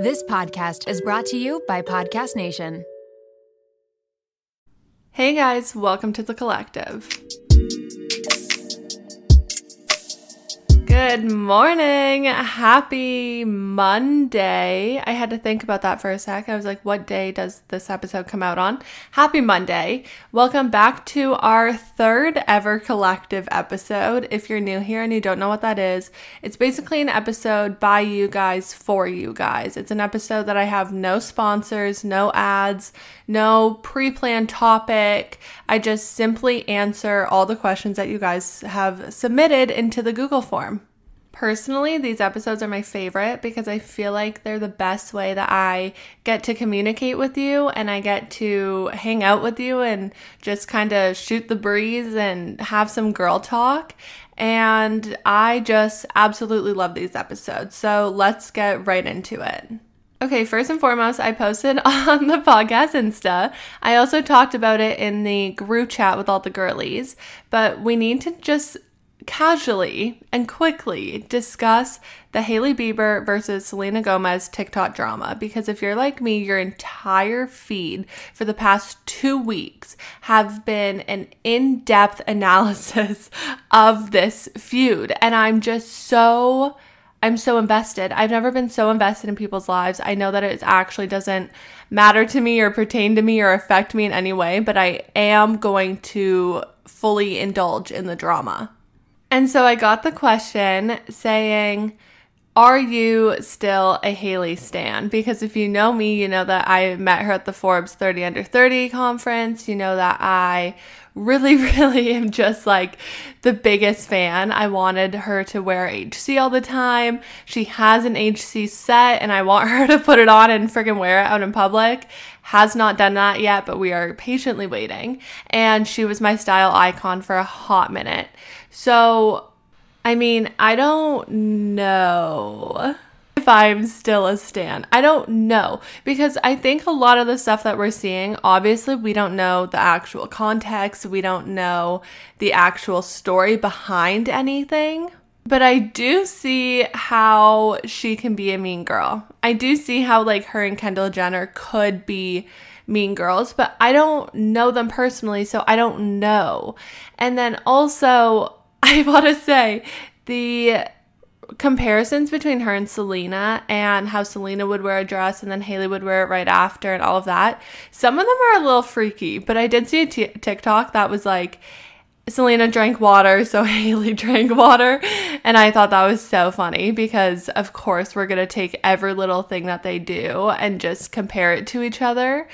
This podcast is brought to you by Podcast Nation. Hey guys, welcome to the collective. Good morning. Happy Monday. I had to think about that for a sec. I was like, what day does this episode come out on? Happy Monday. Welcome back to our third ever collective episode. If you're new here and you don't know what that is, it's basically an episode by you guys for you guys. It's an episode that I have no sponsors, no ads, no pre planned topic. I just simply answer all the questions that you guys have submitted into the Google form. Personally, these episodes are my favorite because I feel like they're the best way that I get to communicate with you and I get to hang out with you and just kind of shoot the breeze and have some girl talk. And I just absolutely love these episodes. So let's get right into it. Okay, first and foremost, I posted on the podcast Insta. I also talked about it in the group chat with all the girlies, but we need to just casually and quickly discuss the Hailey Bieber versus Selena Gomez TikTok drama because if you're like me, your entire feed for the past two weeks have been an in depth analysis of this feud. And I'm just so. I'm so invested. I've never been so invested in people's lives. I know that it actually doesn't matter to me or pertain to me or affect me in any way, but I am going to fully indulge in the drama. And so I got the question saying, Are you still a Hailey Stan? Because if you know me, you know that I met her at the Forbes 30 Under 30 conference. You know that I really, really am just like the biggest fan. I wanted her to wear HC all the time. She has an HC set and I want her to put it on and friggin' wear it out in public. Has not done that yet, but we are patiently waiting. And she was my style icon for a hot minute. So, I mean, I don't know if I'm still a stan. I don't know because I think a lot of the stuff that we're seeing, obviously, we don't know the actual context, we don't know the actual story behind anything. But I do see how she can be a mean girl. I do see how, like, her and Kendall Jenner could be mean girls, but I don't know them personally, so I don't know. And then also, I want to say the comparisons between her and Selena and how Selena would wear a dress and then Hailey would wear it right after and all of that. Some of them are a little freaky, but I did see a t- TikTok that was like Selena drank water, so Hailey drank water. And I thought that was so funny because, of course, we're going to take every little thing that they do and just compare it to each other.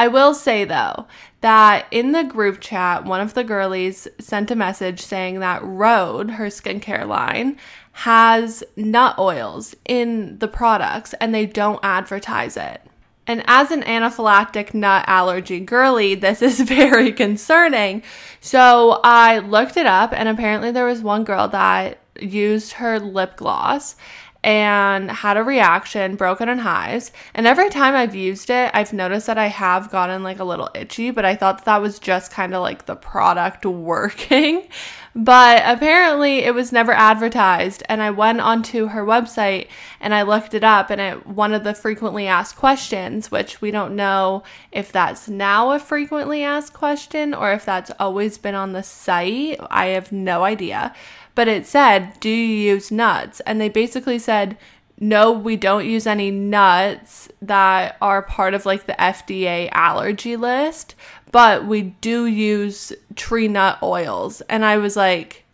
I will say though that in the group chat, one of the girlies sent a message saying that Rhode, her skincare line, has nut oils in the products and they don't advertise it. And as an anaphylactic nut allergy girly, this is very concerning. So I looked it up, and apparently, there was one girl that used her lip gloss and had a reaction, broken in hives. And every time I've used it, I've noticed that I have gotten like a little itchy, but I thought that, that was just kind of like the product working. But apparently it was never advertised. And I went onto her website and I looked it up, and it one of the frequently asked questions, which we don't know if that's now a frequently asked question or if that's always been on the site. I have no idea but it said, Do you use nuts? And they basically said, No, we don't use any nuts that are part of like the FDA allergy list, but we do use tree nut oils. And I was like,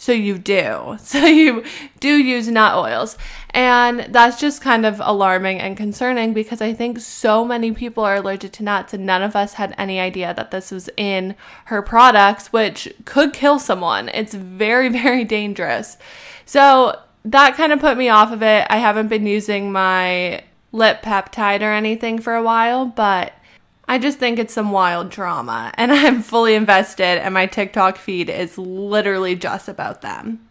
so you do. So you do use nut oils. And that's just kind of alarming and concerning because I think so many people are allergic to nuts and none of us had any idea that this was in her products, which could kill someone. It's very, very dangerous. So that kind of put me off of it. I haven't been using my lip peptide or anything for a while, but I just think it's some wild drama and I'm fully invested, and my TikTok feed is literally just about them.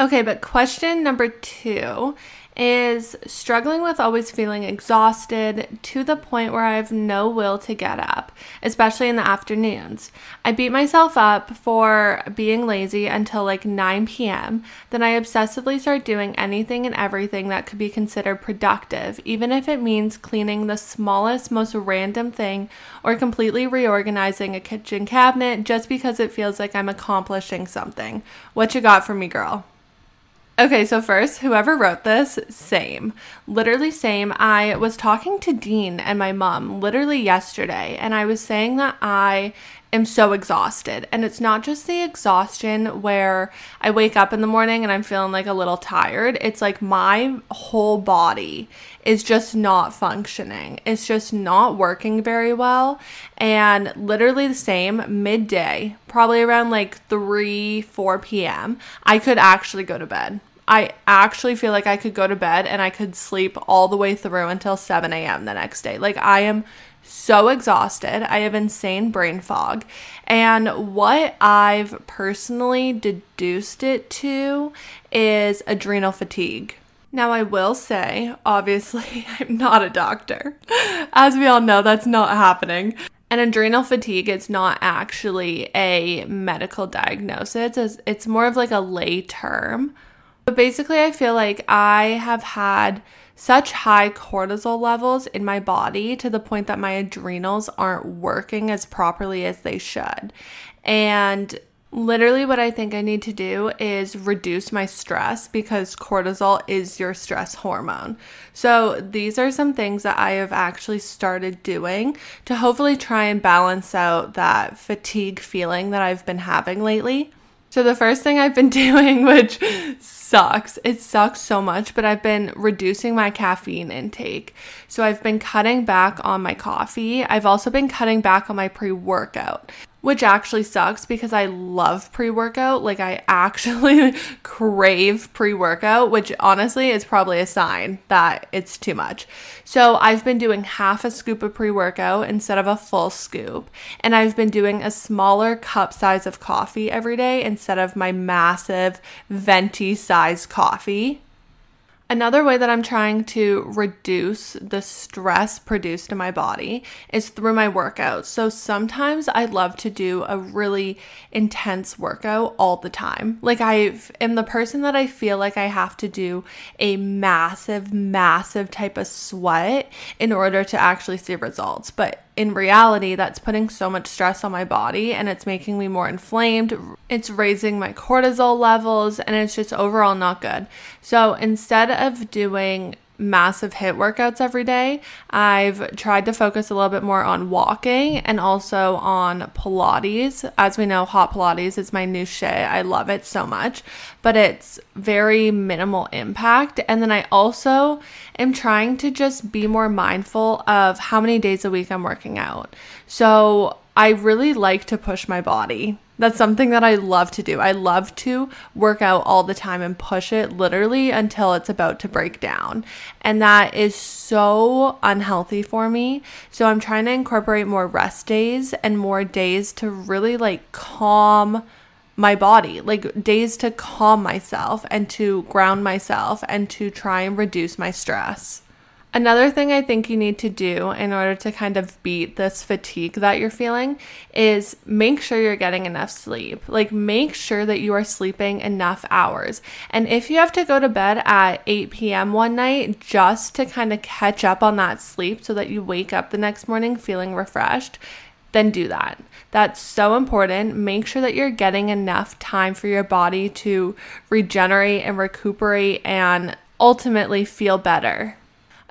Okay, but question number two is struggling with always feeling exhausted to the point where I have no will to get up, especially in the afternoons. I beat myself up for being lazy until like 9 p.m. Then I obsessively start doing anything and everything that could be considered productive, even if it means cleaning the smallest, most random thing or completely reorganizing a kitchen cabinet just because it feels like I'm accomplishing something. What you got for me, girl? Okay, so first, whoever wrote this, same. Literally, same. I was talking to Dean and my mom literally yesterday, and I was saying that I am so exhausted. And it's not just the exhaustion where I wake up in the morning and I'm feeling like a little tired. It's like my whole body is just not functioning. It's just not working very well. And literally the same midday, probably around like 3, 4 p.m., I could actually go to bed. I actually feel like I could go to bed and I could sleep all the way through until 7 a.m. the next day. Like, I am so exhausted. I have insane brain fog. And what I've personally deduced it to is adrenal fatigue. Now, I will say, obviously, I'm not a doctor. As we all know, that's not happening. And adrenal fatigue is not actually a medical diagnosis, it's, more of like a lay term. But basically, I feel like I have had such high cortisol levels in my body to the point that my adrenals aren't working as properly as they should. And literally, what I think I need to do is reduce my stress because cortisol is your stress hormone. So, these are some things that I have actually started doing to hopefully try and balance out that fatigue feeling that I've been having lately. So, the first thing I've been doing, which sucks, it sucks so much, but I've been reducing my caffeine intake. So, I've been cutting back on my coffee. I've also been cutting back on my pre workout which actually sucks because I love pre workout. Like, I actually crave pre workout, which honestly is probably a sign that it's too much. So, I've been doing half a scoop of pre workout instead of a full scoop. And I've been doing a smaller cup size of coffee every day instead of my massive venti size coffee. Another way that I'm trying to reduce the stress produced in my body is through my workouts. So sometimes I love to do a really intense workout all the time. Like I am the person that I feel like I have to do a massive, massive type of sweat in order to actually see results. But in reality, that's putting so much stress on my body and it's making me more inflamed. It's raising my cortisol levels and it's just overall not good. So instead of doing massive HIIT workouts every day. I've tried to focus a little bit more on walking and also on Pilates. As we know, hot Pilates is my new shit. I love it so much, but it's very minimal impact. And then I also am trying to just be more mindful of how many days a week I'm working out. So I really like to push my body. That's something that I love to do. I love to work out all the time and push it literally until it's about to break down. And that is so unhealthy for me. So I'm trying to incorporate more rest days and more days to really like calm my body, like days to calm myself and to ground myself and to try and reduce my stress. Another thing I think you need to do in order to kind of beat this fatigue that you're feeling is make sure you're getting enough sleep. Like, make sure that you are sleeping enough hours. And if you have to go to bed at 8 p.m. one night just to kind of catch up on that sleep so that you wake up the next morning feeling refreshed, then do that. That's so important. Make sure that you're getting enough time for your body to regenerate and recuperate and ultimately feel better.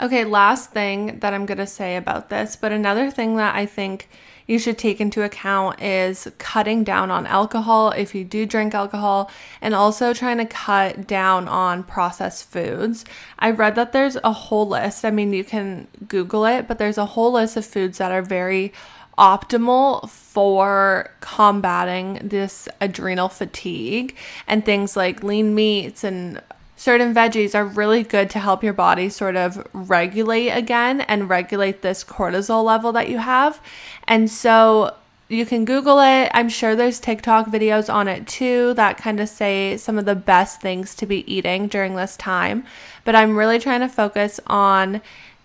Okay, last thing that I'm going to say about this, but another thing that I think you should take into account is cutting down on alcohol if you do drink alcohol and also trying to cut down on processed foods. I read that there's a whole list. I mean, you can Google it, but there's a whole list of foods that are very optimal for combating this adrenal fatigue and things like lean meats and certain veggies are really good to help your body sort of regulate again and regulate this cortisol level that you have. And so you can Google it. I'm sure there's TikTok videos on it too that kind of say some of the best things to be eating during this time. But I'm really trying to focus on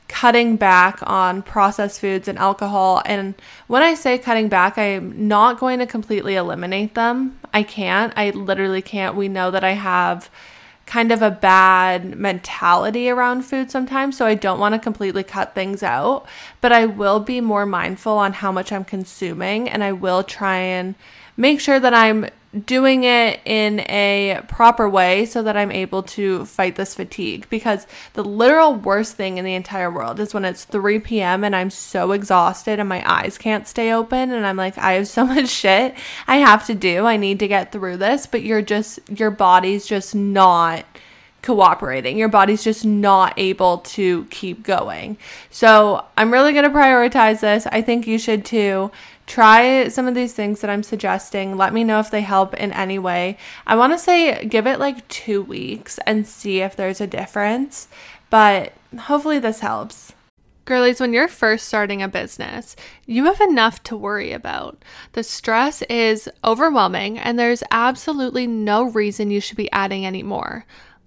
cutting back on processed foods and alcohol. And when I say cutting back, I'm not going to completely eliminate them. I can't. I literally can't. We know that I have kind of a bad mentality around food sometimes, so I don't want to completely cut things out, but I will be more mindful on how much I'm consuming and I will try and make sure that I'm doing it in a proper way so that I'm able to fight this fatigue. Because the literal worst thing in the entire world is when it's 3 p.m. and I'm so exhausted and my eyes can't stay open. And I'm like, I have so much shit I have to do. I need to get through this. But you're just, your body's just not cooperating. Your body's just not able to keep going. So I'm really going to prioritize this. I think you should too. Try some of these things that I'm suggesting. Let me know if they help in any way. I want to say give it like two weeks and see if there's a difference, but hopefully this helps. Girlies, when you're first starting a business, you have enough to worry about. The stress is overwhelming, and there's absolutely no reason you should be adding any more.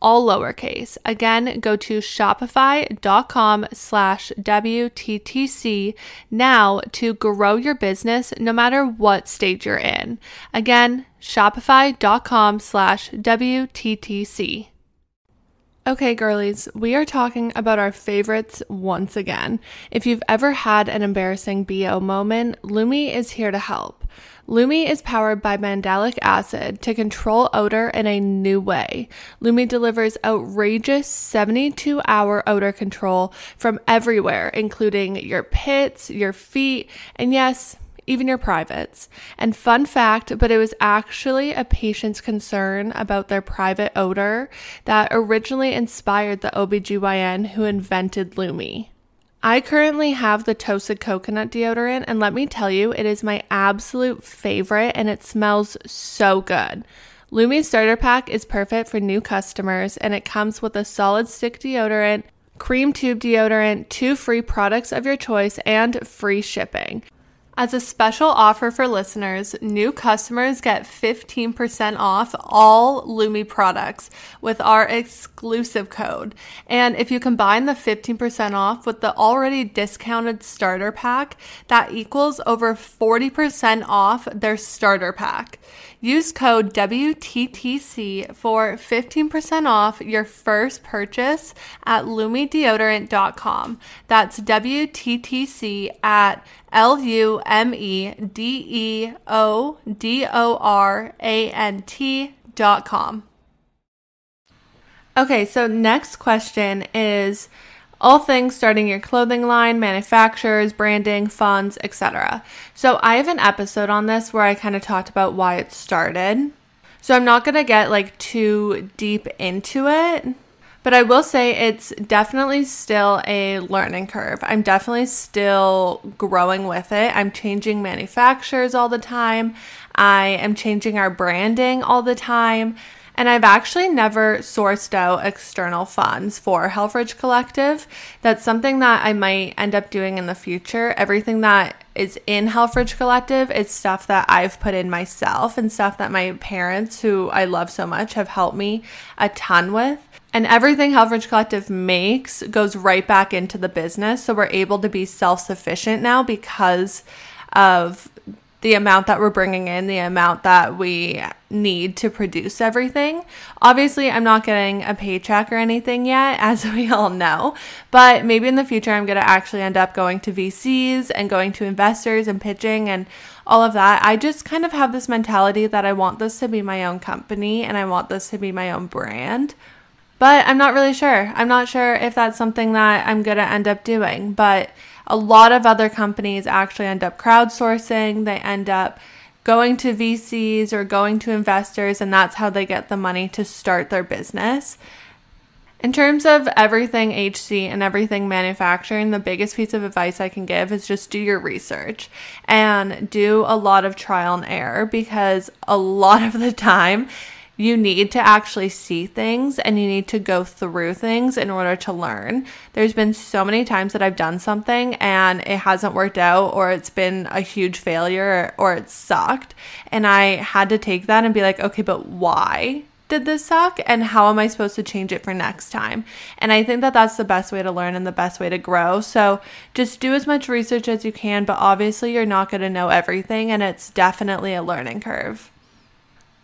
all lowercase. Again, go to shopify.com slash WTTC now to grow your business no matter what stage you're in. Again, shopify.com slash WTTC. Okay, girlies, we are talking about our favorites once again. If you've ever had an embarrassing BO moment, Lume is here to help. Lume is powered by mandelic acid to control odor in a new way. Lume delivers outrageous 72 hour odor control from everywhere, including your pits, your feet, and yes, even your privates. And fun fact, but it was actually a patient's concern about their private odor that originally inspired the OBGYN who invented Lume. I currently have the toasted coconut deodorant, and let me tell you, it is my absolute favorite and it smells so good. Lume Starter Pack is perfect for new customers, and it comes with a solid stick deodorant, cream tube deodorant, two free products of your choice, and free shipping. As a special offer for listeners, new customers get 15% off all Lume products with our exclusive code. And if you combine the 15% off with the already discounted starter pack, that equals over 40% off their starter pack. Use code WTTC for 15% off your first purchase at lumedeodorant.com. That's WTTC at L U M E D E O D O R A N T dot com. Okay, so next question is all things starting your clothing line, manufacturers, branding, funds, etc. So I have an episode on this where I kind of talked about why it started. So I'm not going to get like too deep into it, but I will say it's definitely still a learning curve. I'm definitely still growing with it. I'm changing manufacturers all the time. I am changing our branding all the time. And I've actually never sourced out external funds for Helfrich Collective. That's something that I might end up doing in the future. Everything that is in Helfrich Collective is stuff that I've put in myself and stuff that my parents, who I love so much, have helped me a ton with. And everything Helfrich Collective makes goes right back into the business. So we're able to be self sufficient now because of the amount that we're bringing in, the amount that we need to produce everything. Obviously, I'm not getting a paycheck or anything yet, as we all know, but maybe in the future, I'm going to actually end up going to VCs and going to investors and pitching and all of that. I just kind of have this mentality that I want this to be my own company and I want this to be my own brand. But I'm not really sure. I'm not sure if that's something that I'm going to end up doing, but a lot of other companies actually end up crowdsourcing, they end up going to VCs or going to investors, and that's how they get the money to start their business. In terms of everything HC and everything manufacturing, the biggest piece of advice I can give is just do your research and do a lot of trial and error because a lot of the time you need to actually see things and you need to go through things in order to learn. There's been so many times that I've done something and it hasn't worked out or it's been a huge failure or, it sucked. And I had to take that and be like, okay, but why? Did this suck? And how am I supposed to change it for next time? And I think that that's the best way to learn and the best way to grow. So just do as much research as you can, but obviously you're not going to know everything, and it's definitely a learning curve.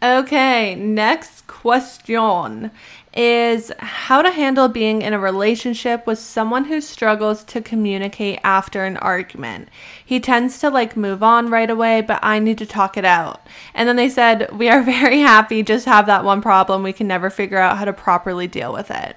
Okay, next question is how to handle being in a relationship with someone who struggles to communicate after an argument. He tends to like move on right away, but I need to talk it out. And then they said, We are very happy, just have that one problem. We can never figure out how to properly deal with it.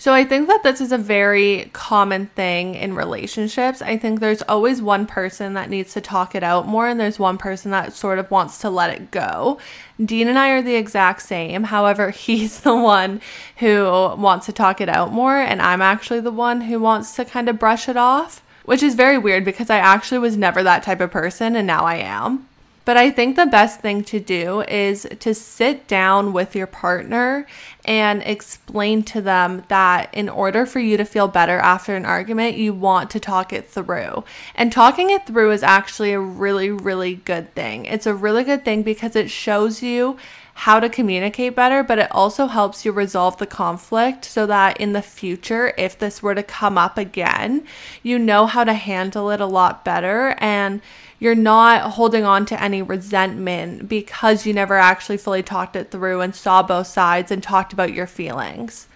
So I think that this is a very common thing in relationships. I think there's always one person that needs to talk it out more, and there's one person that sort of wants to let it go. Dean and I are the exact same. However, he's the one who wants to talk it out more, and I'm actually the one who wants to kind of brush it off, which is very weird because I actually was never that type of person, and now I am. But I think the best thing to do is to sit down with your partner and explain to them that in order for you to feel better after an argument, you want to talk it through. And talking it through is actually a really, really good thing. It's a really good thing because it shows you how to communicate better, but it also helps you resolve the conflict so that in the future, if this were to come up again, you know how to handle it a lot better and you're not holding on to any resentment because you never actually fully talked it through and saw both sides and talked about your feelings.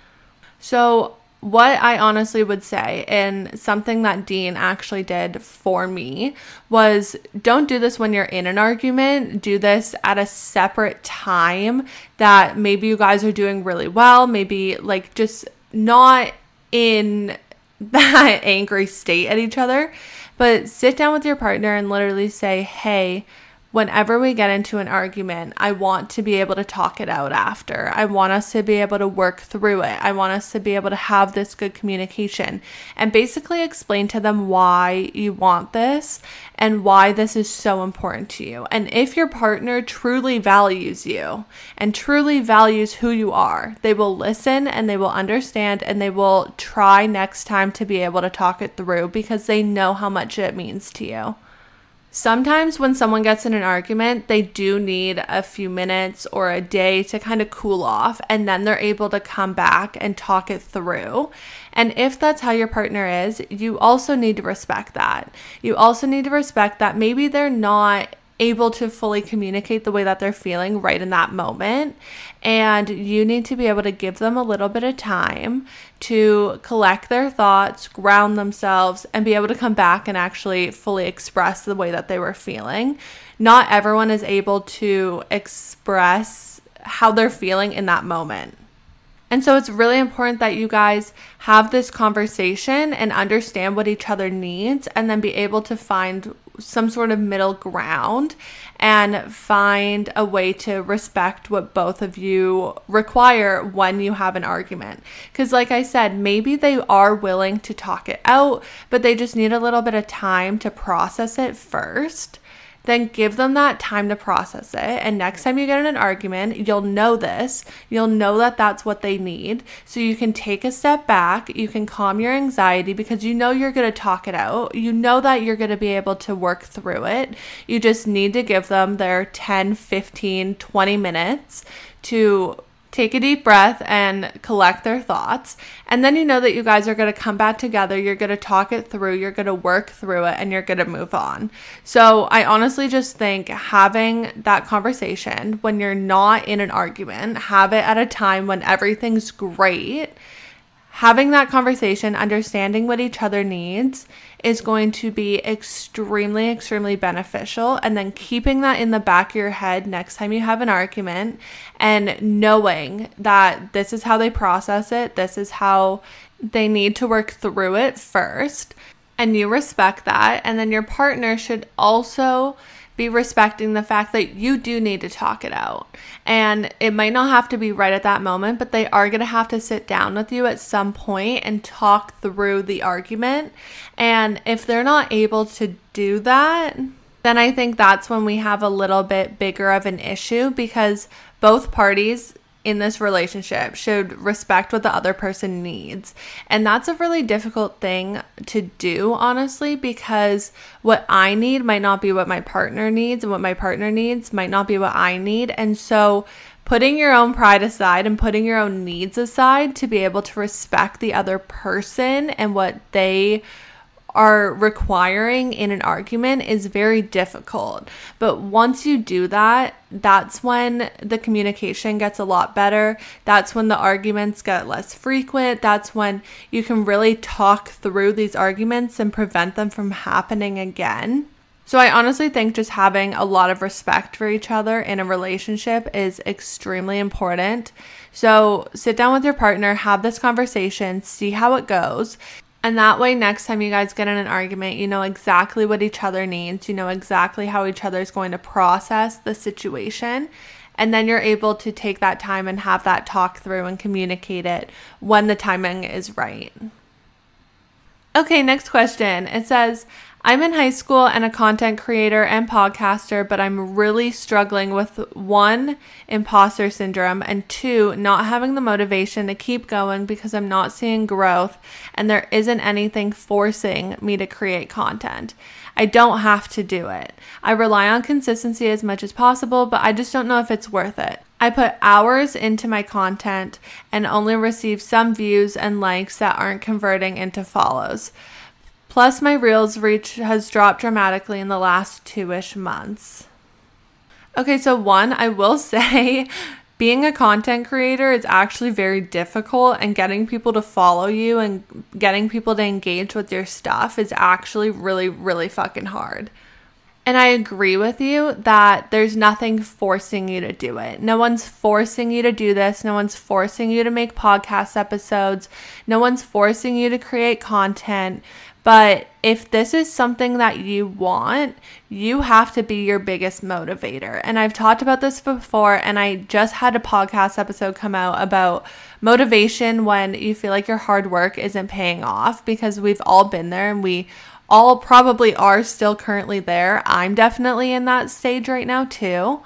So, what I honestly would say, and something that Dean actually did for me, was don't do this when you're in an argument. Do this at a separate time that maybe you guys are doing really well, maybe like just not in that angry state at each other but sit down with your partner and literally say, hey, whenever we get into an argument, I want to be able to talk it out after. I want us to be able to work through it. I want us to be able to have this good communication and basically explain to them why you want this and why this is so important to you. And if your partner truly values you and truly values who you are, they will listen and they will understand and they will try next time to be able to talk it through because they know how much it means to you. Sometimes when someone gets in an argument, they do need a few minutes or a day to kind of cool off, and then they're able to come back and talk it through. And if that's how your partner is, you also need to respect that. You also need to respect that maybe they're not able to fully communicate the way that they're feeling right in that moment. And you need to be able to give them a little bit of time to collect their thoughts, ground themselves, and be able to come back and actually fully express the way that they were feeling. Not everyone is able to express how they're feeling in that moment. And so it's really important that you guys have this conversation and understand what each other needs and then be able to find some sort of middle ground and find a way to respect what both of you require when you have an argument. Because, like I said, maybe they are willing to talk it out, but they just need a little bit of time to process it first then give them that time to process it. And next time you get in an argument, you'll know this. You'll know that that's what they need. So you can take a step back. You can calm your anxiety because you know you're going to talk it out. You know that you're going to be able to work through it. You just need to give them their 10, 15, 20 minutes to take a deep breath and collect their thoughts. And then you know that you guys are going to come back together. You're going to talk it through, you're going to work through it, and you're going to move on. So I honestly just think having that conversation when you're not in an argument, have it at a time when everything's great having that conversation, understanding what each other needs is going to be extremely, extremely beneficial. And then keeping that in the back of your head next time you have an argument and knowing that this is how they process it, this is how they need to work through it first. And you respect that. And then your partner should also be respecting the fact that you do need to talk it out. And it might not have to be right at that moment, but they are going to have to sit down with you at some point and talk through the argument. And if they're not able to do that, then I think that's when we have a little bit bigger of an issue because both parties in this relationship should respect what the other person needs. And that's a really difficult thing to do, honestly, because what I need might not be what my partner needs, and what my partner needs might not be what I need. And so, putting your own pride aside and putting your own needs aside to be able to respect the other person and what they are requiring in an argument is very difficult. But once you do that, that's when the communication gets a lot better. That's when the arguments get less frequent. That's when you can really talk through these arguments and prevent them from happening again. So, I honestly think just having a lot of respect for each other in a relationship is extremely important. So, sit down with your partner, have this conversation, see how it goes. And that way, next time you guys get in an argument, you know exactly what each other needs. You know exactly how each other is going to process the situation. And then you're able to take that time and have that talk through and communicate it when the timing is right. Okay, next question. It says, I'm in high school and a content creator and podcaster, but I'm really struggling with one, imposter syndrome, and two, not having the motivation to keep going because I'm not seeing growth and there isn't anything forcing me to create content. I don't have to do it. I rely on consistency as much as possible, but I just don't know if it's worth it. I put hours into my content and only receive some views and likes that aren't converting into follows. Plus, my Reels reach has dropped dramatically in the last two ish months. Okay, so one, I will say being a content creator is actually very difficult, and getting people to follow you and getting people to engage with your stuff is actually really, really fucking hard. And I agree with you that there's nothing forcing you to do it. No one's forcing you to do this. No one's forcing you to make podcast episodes. No one's forcing you to create content. But if this is something that you want, you have to be your biggest motivator. And I've talked about this before, and I just had a podcast episode come out about motivation when you feel like your hard work isn't paying off because we've all been there and we all probably are still currently there. I'm definitely in that stage right now, too.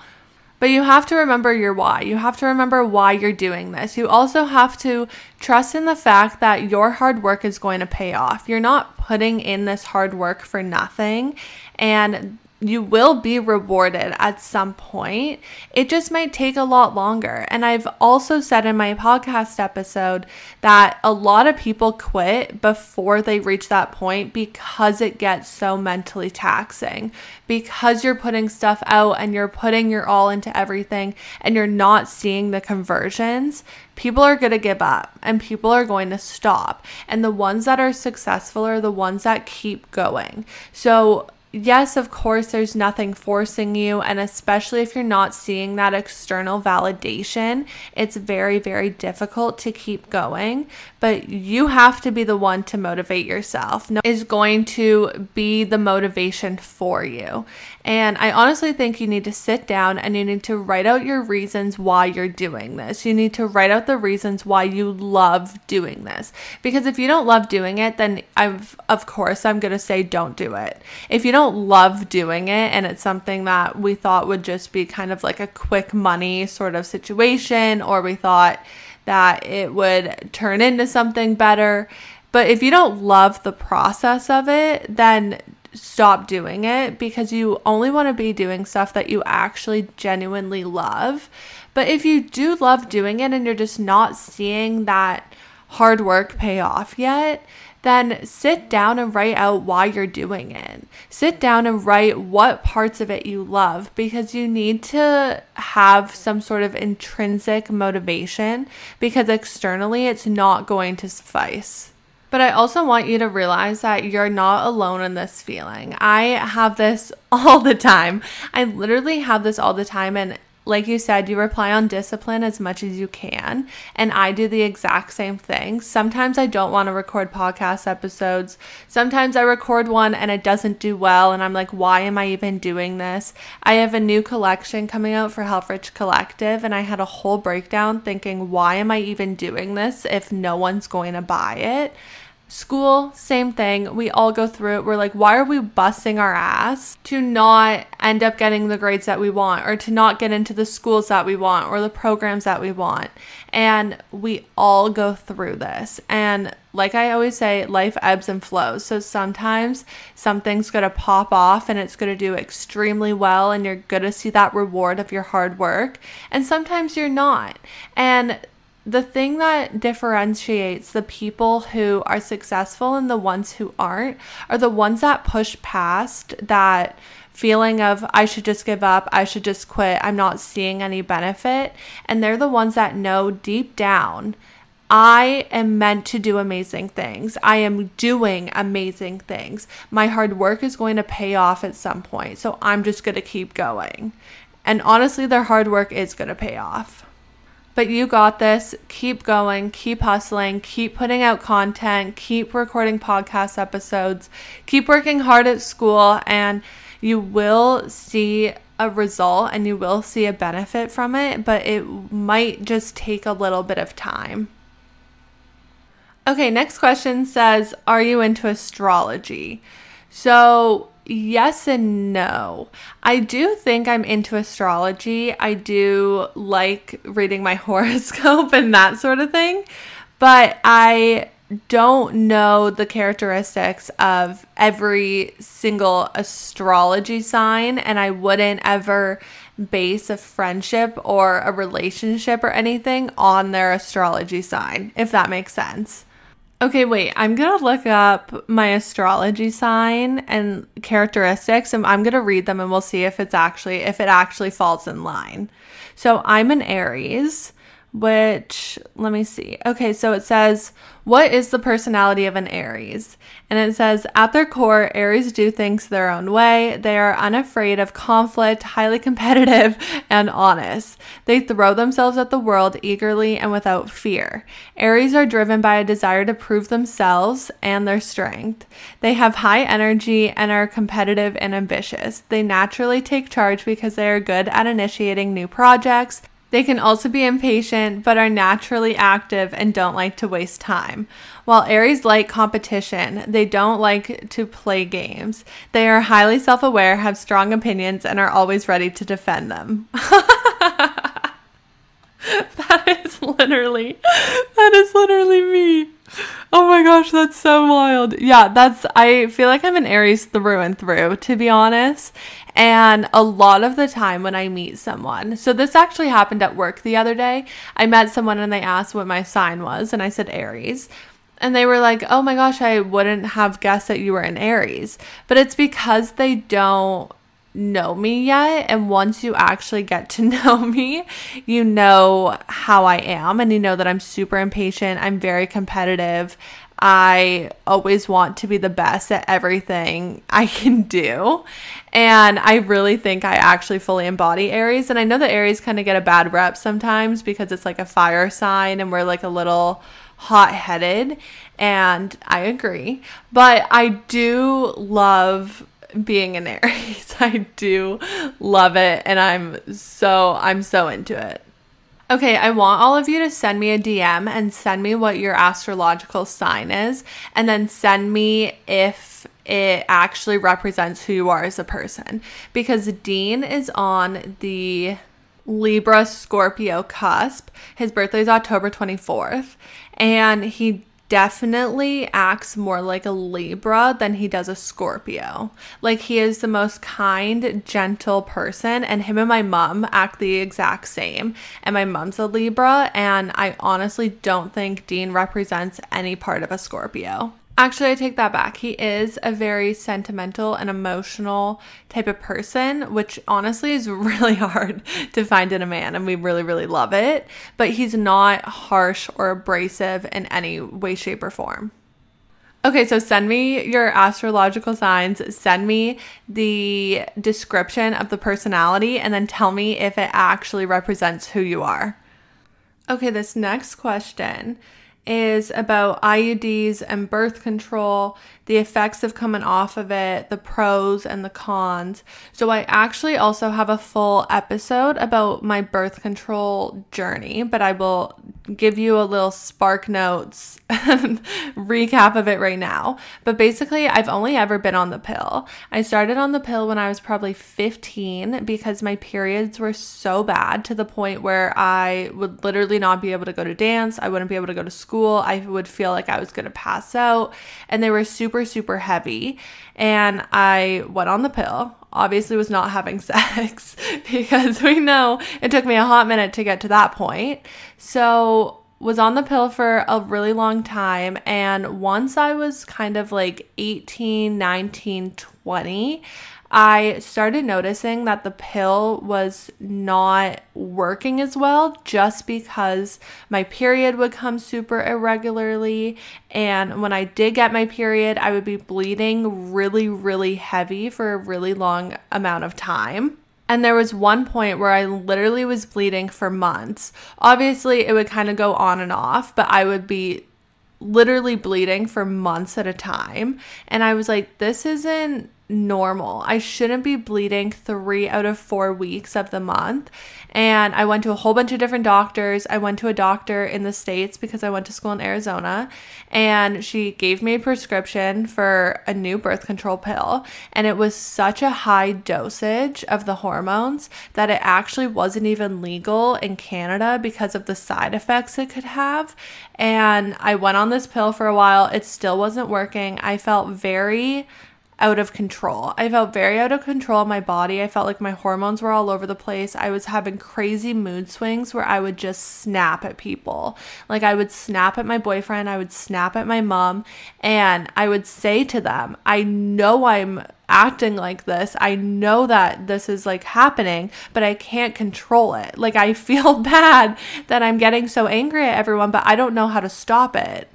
But you have to remember your why. You have to remember why you're doing this. You also have to trust in the fact that your hard work is going to pay off. You're not putting in this hard work for nothing. And you will be rewarded at some point. It just might take a lot longer. And I've also said in my podcast episode that a lot of people quit before they reach that point because it gets so mentally taxing. Because you're putting stuff out and you're putting your all into everything and you're not seeing the conversions, people are going to give up and people are going to stop. And the ones that are successful are the ones that keep going. So, yes, of course, there's nothing forcing you. And especially if you're not seeing that external validation, it's very, very difficult to keep going. But you have to be the one to motivate yourself, no is going to be the motivation for you. And I honestly think you need to sit down and you need to write out your reasons why you're doing this. You need to write out the reasons why you love doing this. Because if you don't love doing it, then I've, of course, I'm going to say don't do it. If you don't love doing it and it's something that we thought would just be kind of like a quick money sort of situation, or we thought that it would turn into something better. But if you don't love the process of it, then stop doing it because you only want to be doing stuff that you actually genuinely love. But if you do love doing it and you're just not seeing that hard work pay off yet, then sit down and write out why you're doing it. Sit down and write what parts of it you love because you need to have some sort of intrinsic motivation because externally it's not going to suffice. But I also want you to realize that you're not alone in this feeling. I have this all the time. I literally have this all the time. And like you said, you reply on discipline as much as you can. And I do the exact same thing. Sometimes I don't want to record podcast episodes. Sometimes I record one and it doesn't do well. And I'm like, why am I even doing this? I have a new collection coming out for Helfrich Collective. And I had a whole breakdown thinking, why am I even doing this if no one's going to buy it? School, same thing. We all go through it. We're like, why are we busting our ass to not end up getting the grades that we want or to not get into the schools that we want or the programs that we want? And we all go through this. And like I always say, life ebbs and flows. So sometimes something's going to pop off and it's going to do extremely well and you're going to see that reward of your hard work. And sometimes you're not. And the thing that differentiates the people who are successful and the ones who aren't are the ones that push past that feeling of I should just give up, I should just quit, I'm not seeing any benefit. And they're the ones that know deep down I am meant to do amazing things. I am doing amazing things. My hard work is going to pay off at some point. So I'm just going to keep going. And honestly, their hard work is going to pay off. But you got this. Keep going, keep hustling, keep putting out content, keep recording podcast episodes, keep working hard at school, and you will see a result and you will see a benefit from it, but it might just take a little bit of time. Okay, next question says Are you into astrology? So, yes and no. I do think I'm into astrology. I do like reading my horoscope and that sort of thing, but I don't know the characteristics of every single astrology sign, and I wouldn't ever base a friendship or a relationship or anything on their astrology sign, if that makes sense. Okay, wait. I'm going to look up my astrology sign and characteristics and I'm going to read them and we'll see if it's actually if it actually falls in line. So, I'm an Aries which let me see. Okay, so it says, What is the personality of an Aries? And it says, At their core, Aries do things their own way. They are unafraid of conflict, highly competitive, and honest. They throw themselves at the world eagerly and without fear. Aries are driven by a desire to prove themselves and their strength. They have high energy and are competitive and ambitious. They naturally take charge because they are good at initiating new projects they can also be impatient, but are naturally active and don't like to waste time. While Aries like competition, they don't like to play games. They are highly self aware, have strong opinions, and are always ready to defend them. that is literally, that is literally me. Oh my gosh, that's so wild. Yeah, that's, I feel like I'm an Aries through and through, to be honest. And a lot of the time when I meet someone, so this actually happened at work the other day. I met someone and they asked what my sign was, and I said Aries. And they were like, oh my gosh, I wouldn't have guessed that you were an Aries. But it's because they don't know me yet. And once you actually get to know me, you know how I am and you know that I'm super impatient. I'm very competitive. I always want to be the best at everything I can do. And I really think I actually fully embody Aries. And I know that Aries kind of get a bad rep sometimes because it's like a fire sign and we're like a little hot headed. And I agree. But I do love being an Aries. I do love it. And I'm so, I'm so into it. Okay, I want all of you to send me a DM and send me what your astrological sign is, and then send me if it actually represents who you are as a person. Because Dean is on the Libra Scorpio cusp. His birthday is October 24th, and he definitely acts more like a Libra than he does a Scorpio. Like he is the most kind, gentle person, and him and my mom act the exact same. And my mom's a Libra, and I honestly don't think Dean represents any part of a Scorpio. Actually, I take that back. He is a very sentimental and emotional type of person, which honestly is really hard to find in a man, and we really, really love it. But he's not harsh or abrasive in any way, shape, or form. Okay, so send me your astrological signs, send me the description of the personality, and then tell me if it actually represents who you are. Okay, this next question is about IUDs and birth control, the effects of coming off of it, the pros and the cons. So, I actually also have a full episode about my birth control journey, but I will give you a little spark notes recap of it right now. But basically, I've only ever been on the pill. I started on the pill when I was probably 15 because my periods were so bad to the point where I would literally not be able to go to dance. I wouldn't be able to go to school. I would feel like I was going to pass out. And they were super, super heavy. And I went on the pill obviously was not having sex because we know it took me a hot minute to get to that point. So was on the pill for a really long time and once I was kind of like 18, 19, 20, I started noticing that the pill was not working as well just because my period would come super irregularly. And when I did get my period, I would be bleeding really, really heavy for a really long amount of time. And there was one point where I literally was bleeding for months. Obviously, it would kind of go on and off, but I would be literally bleeding for months at a time. And I was like, this isn't normal. I shouldn't be bleeding three out of four weeks of the month. And I went to a whole bunch of different doctors. I went to a doctor in the States because I went to school in Arizona. And she gave me a prescription for a new birth control pill. And it was such a high dosage of the hormones that it actually wasn't even legal in Canada because of the side effects it could have. And I went on this pill for a while. It still wasn't working. I felt very out of control. I felt very out of control of my body. I felt like my hormones were all over the place. I was having crazy mood swings where I would just snap at people. Like I would snap at my boyfriend, I would snap at my mom, and I would say to them, I know I'm acting like this. I know that this is like happening, but I can't control it. Like I feel bad that I'm getting so angry at everyone, but I don't know how to stop it.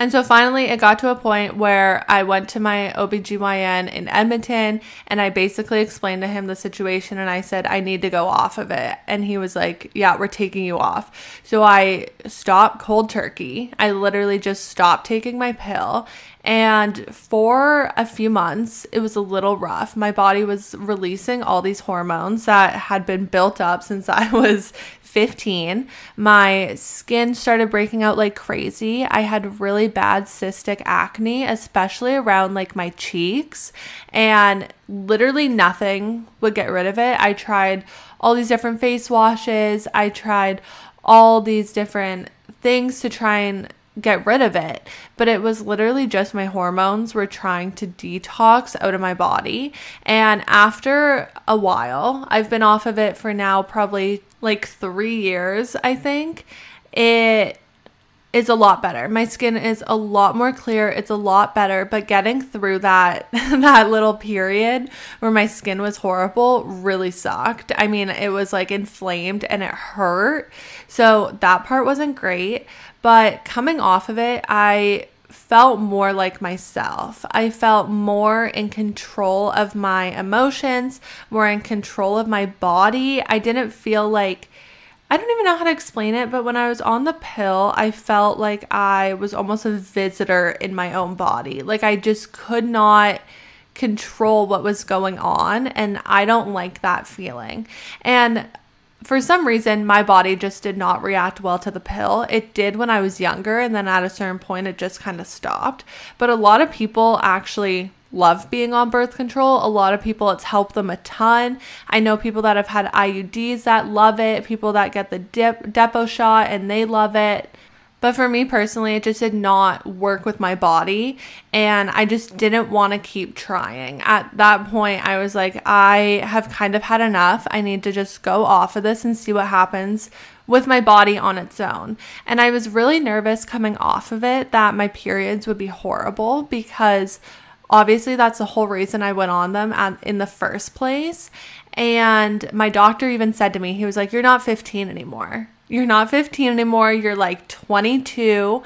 And so finally, it got to a point where I went to my OBGYN in Edmonton and I basically explained to him the situation and I said, I need to go off of it. And he was like, Yeah, we're taking you off. So I stopped cold turkey. I literally just stopped taking my pill. And for a few months, it was a little rough. My body was releasing all these hormones that had been built up since I was 15, my skin started breaking out like crazy. I had really bad cystic acne, especially around like my cheeks, and literally nothing would get rid of it. I tried all these different face washes, I tried all these different things to try and get rid of it. But it was literally just my hormones were trying to detox out of my body. And after a while, I've been off of it for now probably like three years, I think. It is a lot better. My skin is a lot more clear. It's a lot better, but getting through that that little period where my skin was horrible really sucked. I mean, it was like inflamed and it hurt. So that part wasn't great, but coming off of it, I felt more like myself. I felt more in control of my emotions, more in control of my body. I didn't feel like I don't even know how to explain it, but when I was on the pill, I felt like I was almost a visitor in my own body. Like I just could not control what was going on, and I don't like that feeling. And for some reason, my body just did not react well to the pill. It did when I was younger, and then at a certain point, it just kind of stopped. But a lot of people actually love being on birth control. A lot of people, it's helped them a ton. I know people that have had IUDs that love it, people that get the dip, Depo shot and they love it. But for me personally, it just did not work with my body. And I just didn't want to keep trying. At that point, I was like, I have kind of had enough. I need to just go off of this and see what happens with my body on its own. And I was really nervous coming off of it that my periods would be horrible because obviously that's the whole reason I went on them at, in the first place. And my doctor even said to me, he was like, You're not 15 anymore. You're not 15 anymore. You're like 22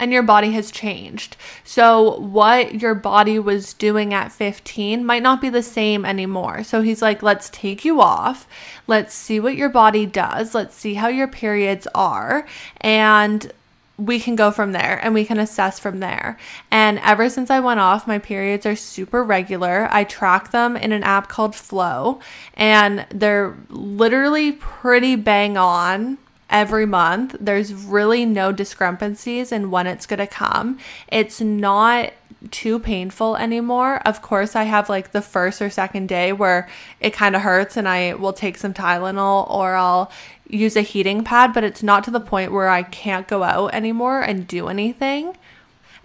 and your body has changed. So, what your body was doing at 15 might not be the same anymore. So, he's like, let's take you off. Let's see what your body does. Let's see how your periods are. And we can go from there and we can assess from there. And ever since I went off, my periods are super regular. I track them in an app called Flo, and they're literally pretty bang on every month. There's really no discrepancies in when it's going to come. It's not too painful anymore. Of course, I have like the first or second day where it kind of hurts and I will take some Tylenol or I'll use a heating pad, but it's not to the point where I can't go out anymore and do anything.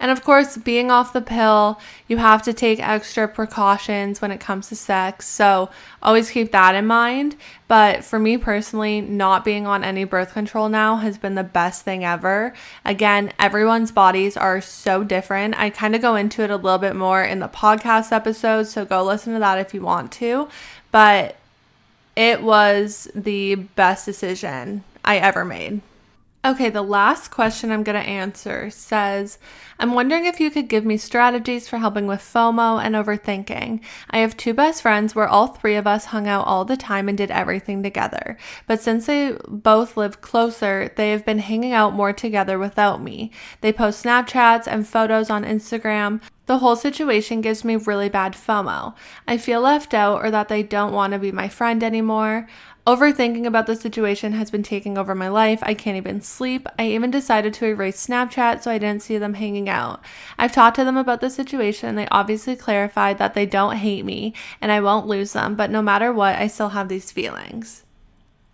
And of course, being off the pill, you have to take extra precautions when it comes to sex. So always keep that in mind. But for me personally, not being on any birth control now has been the best thing ever. Again, everyone's bodies are so different. I kind of go into it a little bit more in the podcast episode. So go listen to that if you want to. But it was the best decision I ever made. Okay, the last question I'm going to answer says I'm wondering if you could give me strategies for helping with FOMO and overthinking. I have two best friends where all three of us hung out all the time and did everything together. But since they both live closer, they have been hanging out more together without me. They post Snapchats and photos on Instagram. The whole situation gives me really bad FOMO. I feel left out or that they don't want to be my friend anymore. Overthinking about the situation has been taking over my life. I can't even sleep. I even decided to erase Snapchat so I didn't see them hanging out. I've talked to them about the situation and they obviously clarified that they don't hate me and I won't lose them, but no matter what, I still have these feelings.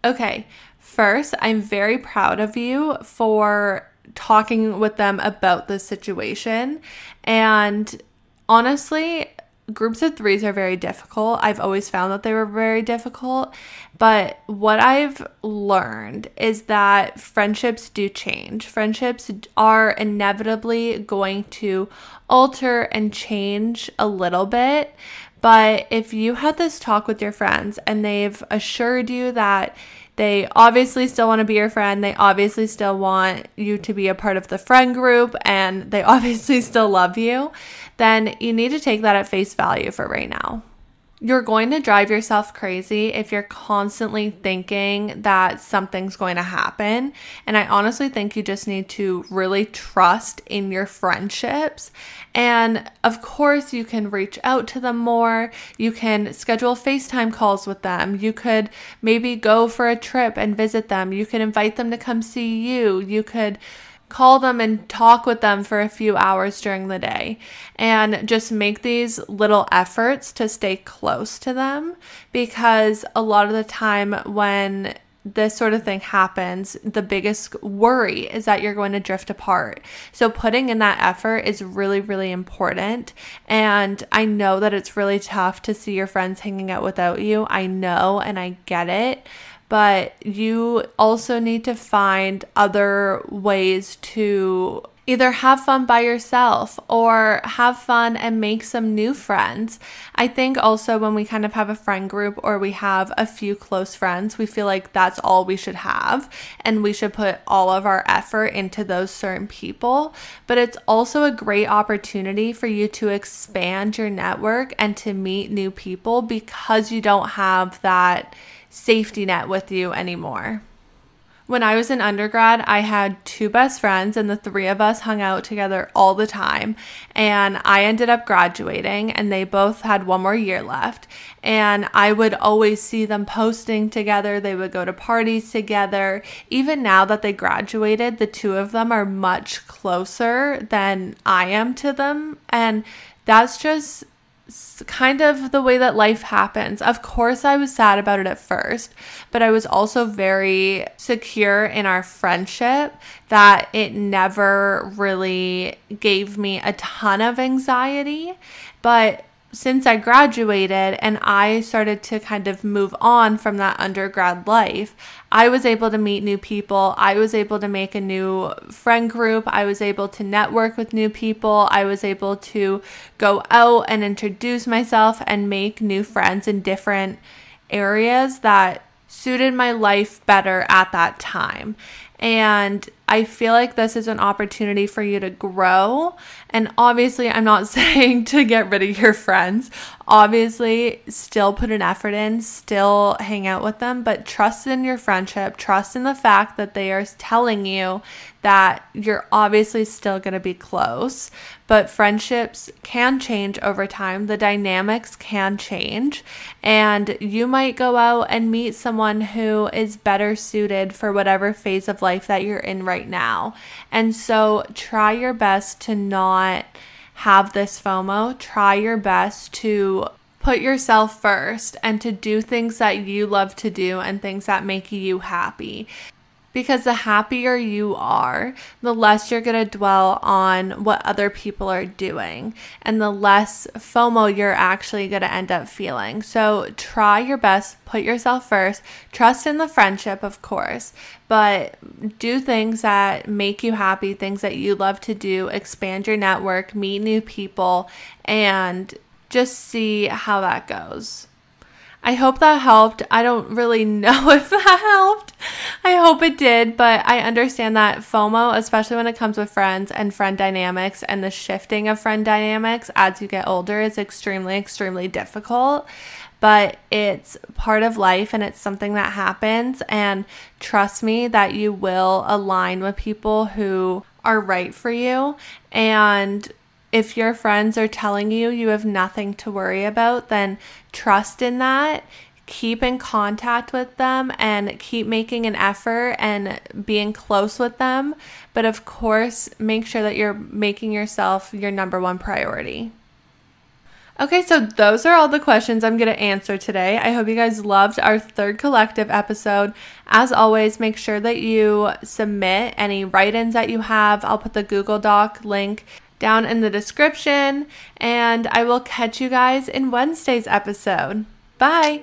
Okay, first, I'm very proud of you for talking with them about the situation. And honestly, groups of threes are very difficult. I've always found that they were very difficult. But what I've learned is that friendships do change. Friendships are inevitably going to alter and change a little bit. But if you had this talk with your friends and they've assured you that they obviously still want to be your friend. They obviously still want you to be a part of the friend group and they obviously still love you. Then you need to take that at face value for right now. You're going to drive yourself crazy if you're constantly thinking that something's going to happen. And I honestly think you just need to really trust in your friendships. And of course, you can reach out to them more. You can schedule FaceTime calls with them. You could maybe go for a trip and visit them. You could invite them to come see you. You could call them and talk with them for a few hours during the day and just make these little efforts to stay close to them because a lot of the time when this sort of thing happens, the biggest worry is that you're going to drift apart. So, putting in that effort is really, really important. And I know that it's really tough to see your friends hanging out without you. I know and I get it but you also need to find other ways to either have fun by yourself or have fun and make some new friends. I think also when we kind of have a friend group or we have a few close friends, we feel like that's all we should have and we should put all of our effort into those certain people. But it's also a great opportunity for you to expand your network and to meet new people because you don't have that safety net with you anymore. When I was in undergrad, I had two best friends, and the three of us hung out together all the time. And I ended up graduating, and they both had one more year left. And I would always see them posting together. They would go to parties together. Even now that they graduated, the two of them are much closer than I am to them. And that's just kind of the way that life happens. Of course, I was sad about it at first, but I was also very secure in our friendship that it never really gave me a ton of anxiety. But since I graduated and I started to kind of move on from that undergrad life, I was able to meet new people. I was able to make a new friend group. I was able to network with new people. I was able to go out and introduce myself and make new friends in different areas that suited my life better at that time. And I feel like this is an opportunity for you to grow. And obviously, I'm not saying to get rid of your friends. Obviously, still put an effort in, still hang out with them, but trust in your friendship, trust in the fact that they are telling you that you're obviously still going to be close, but friendships can change over time. The dynamics can change, and you might go out and meet someone who is better suited for whatever phase of life that you're in right now. And so try your best to not have this FOMO. Try your best to put yourself first and to do things that you love to do and things that make you happy because the happier you are, the less you're going to dwell on what other people are doing and the less FOMO you're actually going to end up feeling. So try your best, put yourself first, trust in the friendship, of course, but do things that make you happy, things that you love to do, expand your network, meet new people, and just see how that goes. I hope that helped. I don't really know if that helped. I hope it did, but I understand that FOMO, especially when it comes with friends and friend dynamics and the shifting of friend dynamics as you get older, is extremely, extremely difficult. But it's part of life and it's something that happens. And trust me that you will align with people who are right for you. And if your friends are telling you you have nothing to worry about, then trust in that. Keep in contact with them and keep making an effort and being close with them. But of course, make sure that you're making yourself your number one priority. Okay, so those are all the questions I'm going to answer today. I hope you guys loved our third collective episode. As always, make sure that you submit any write ins that you have. I'll put the Google Doc link down in the description. And I will catch you guys in Wednesday's episode. Bye.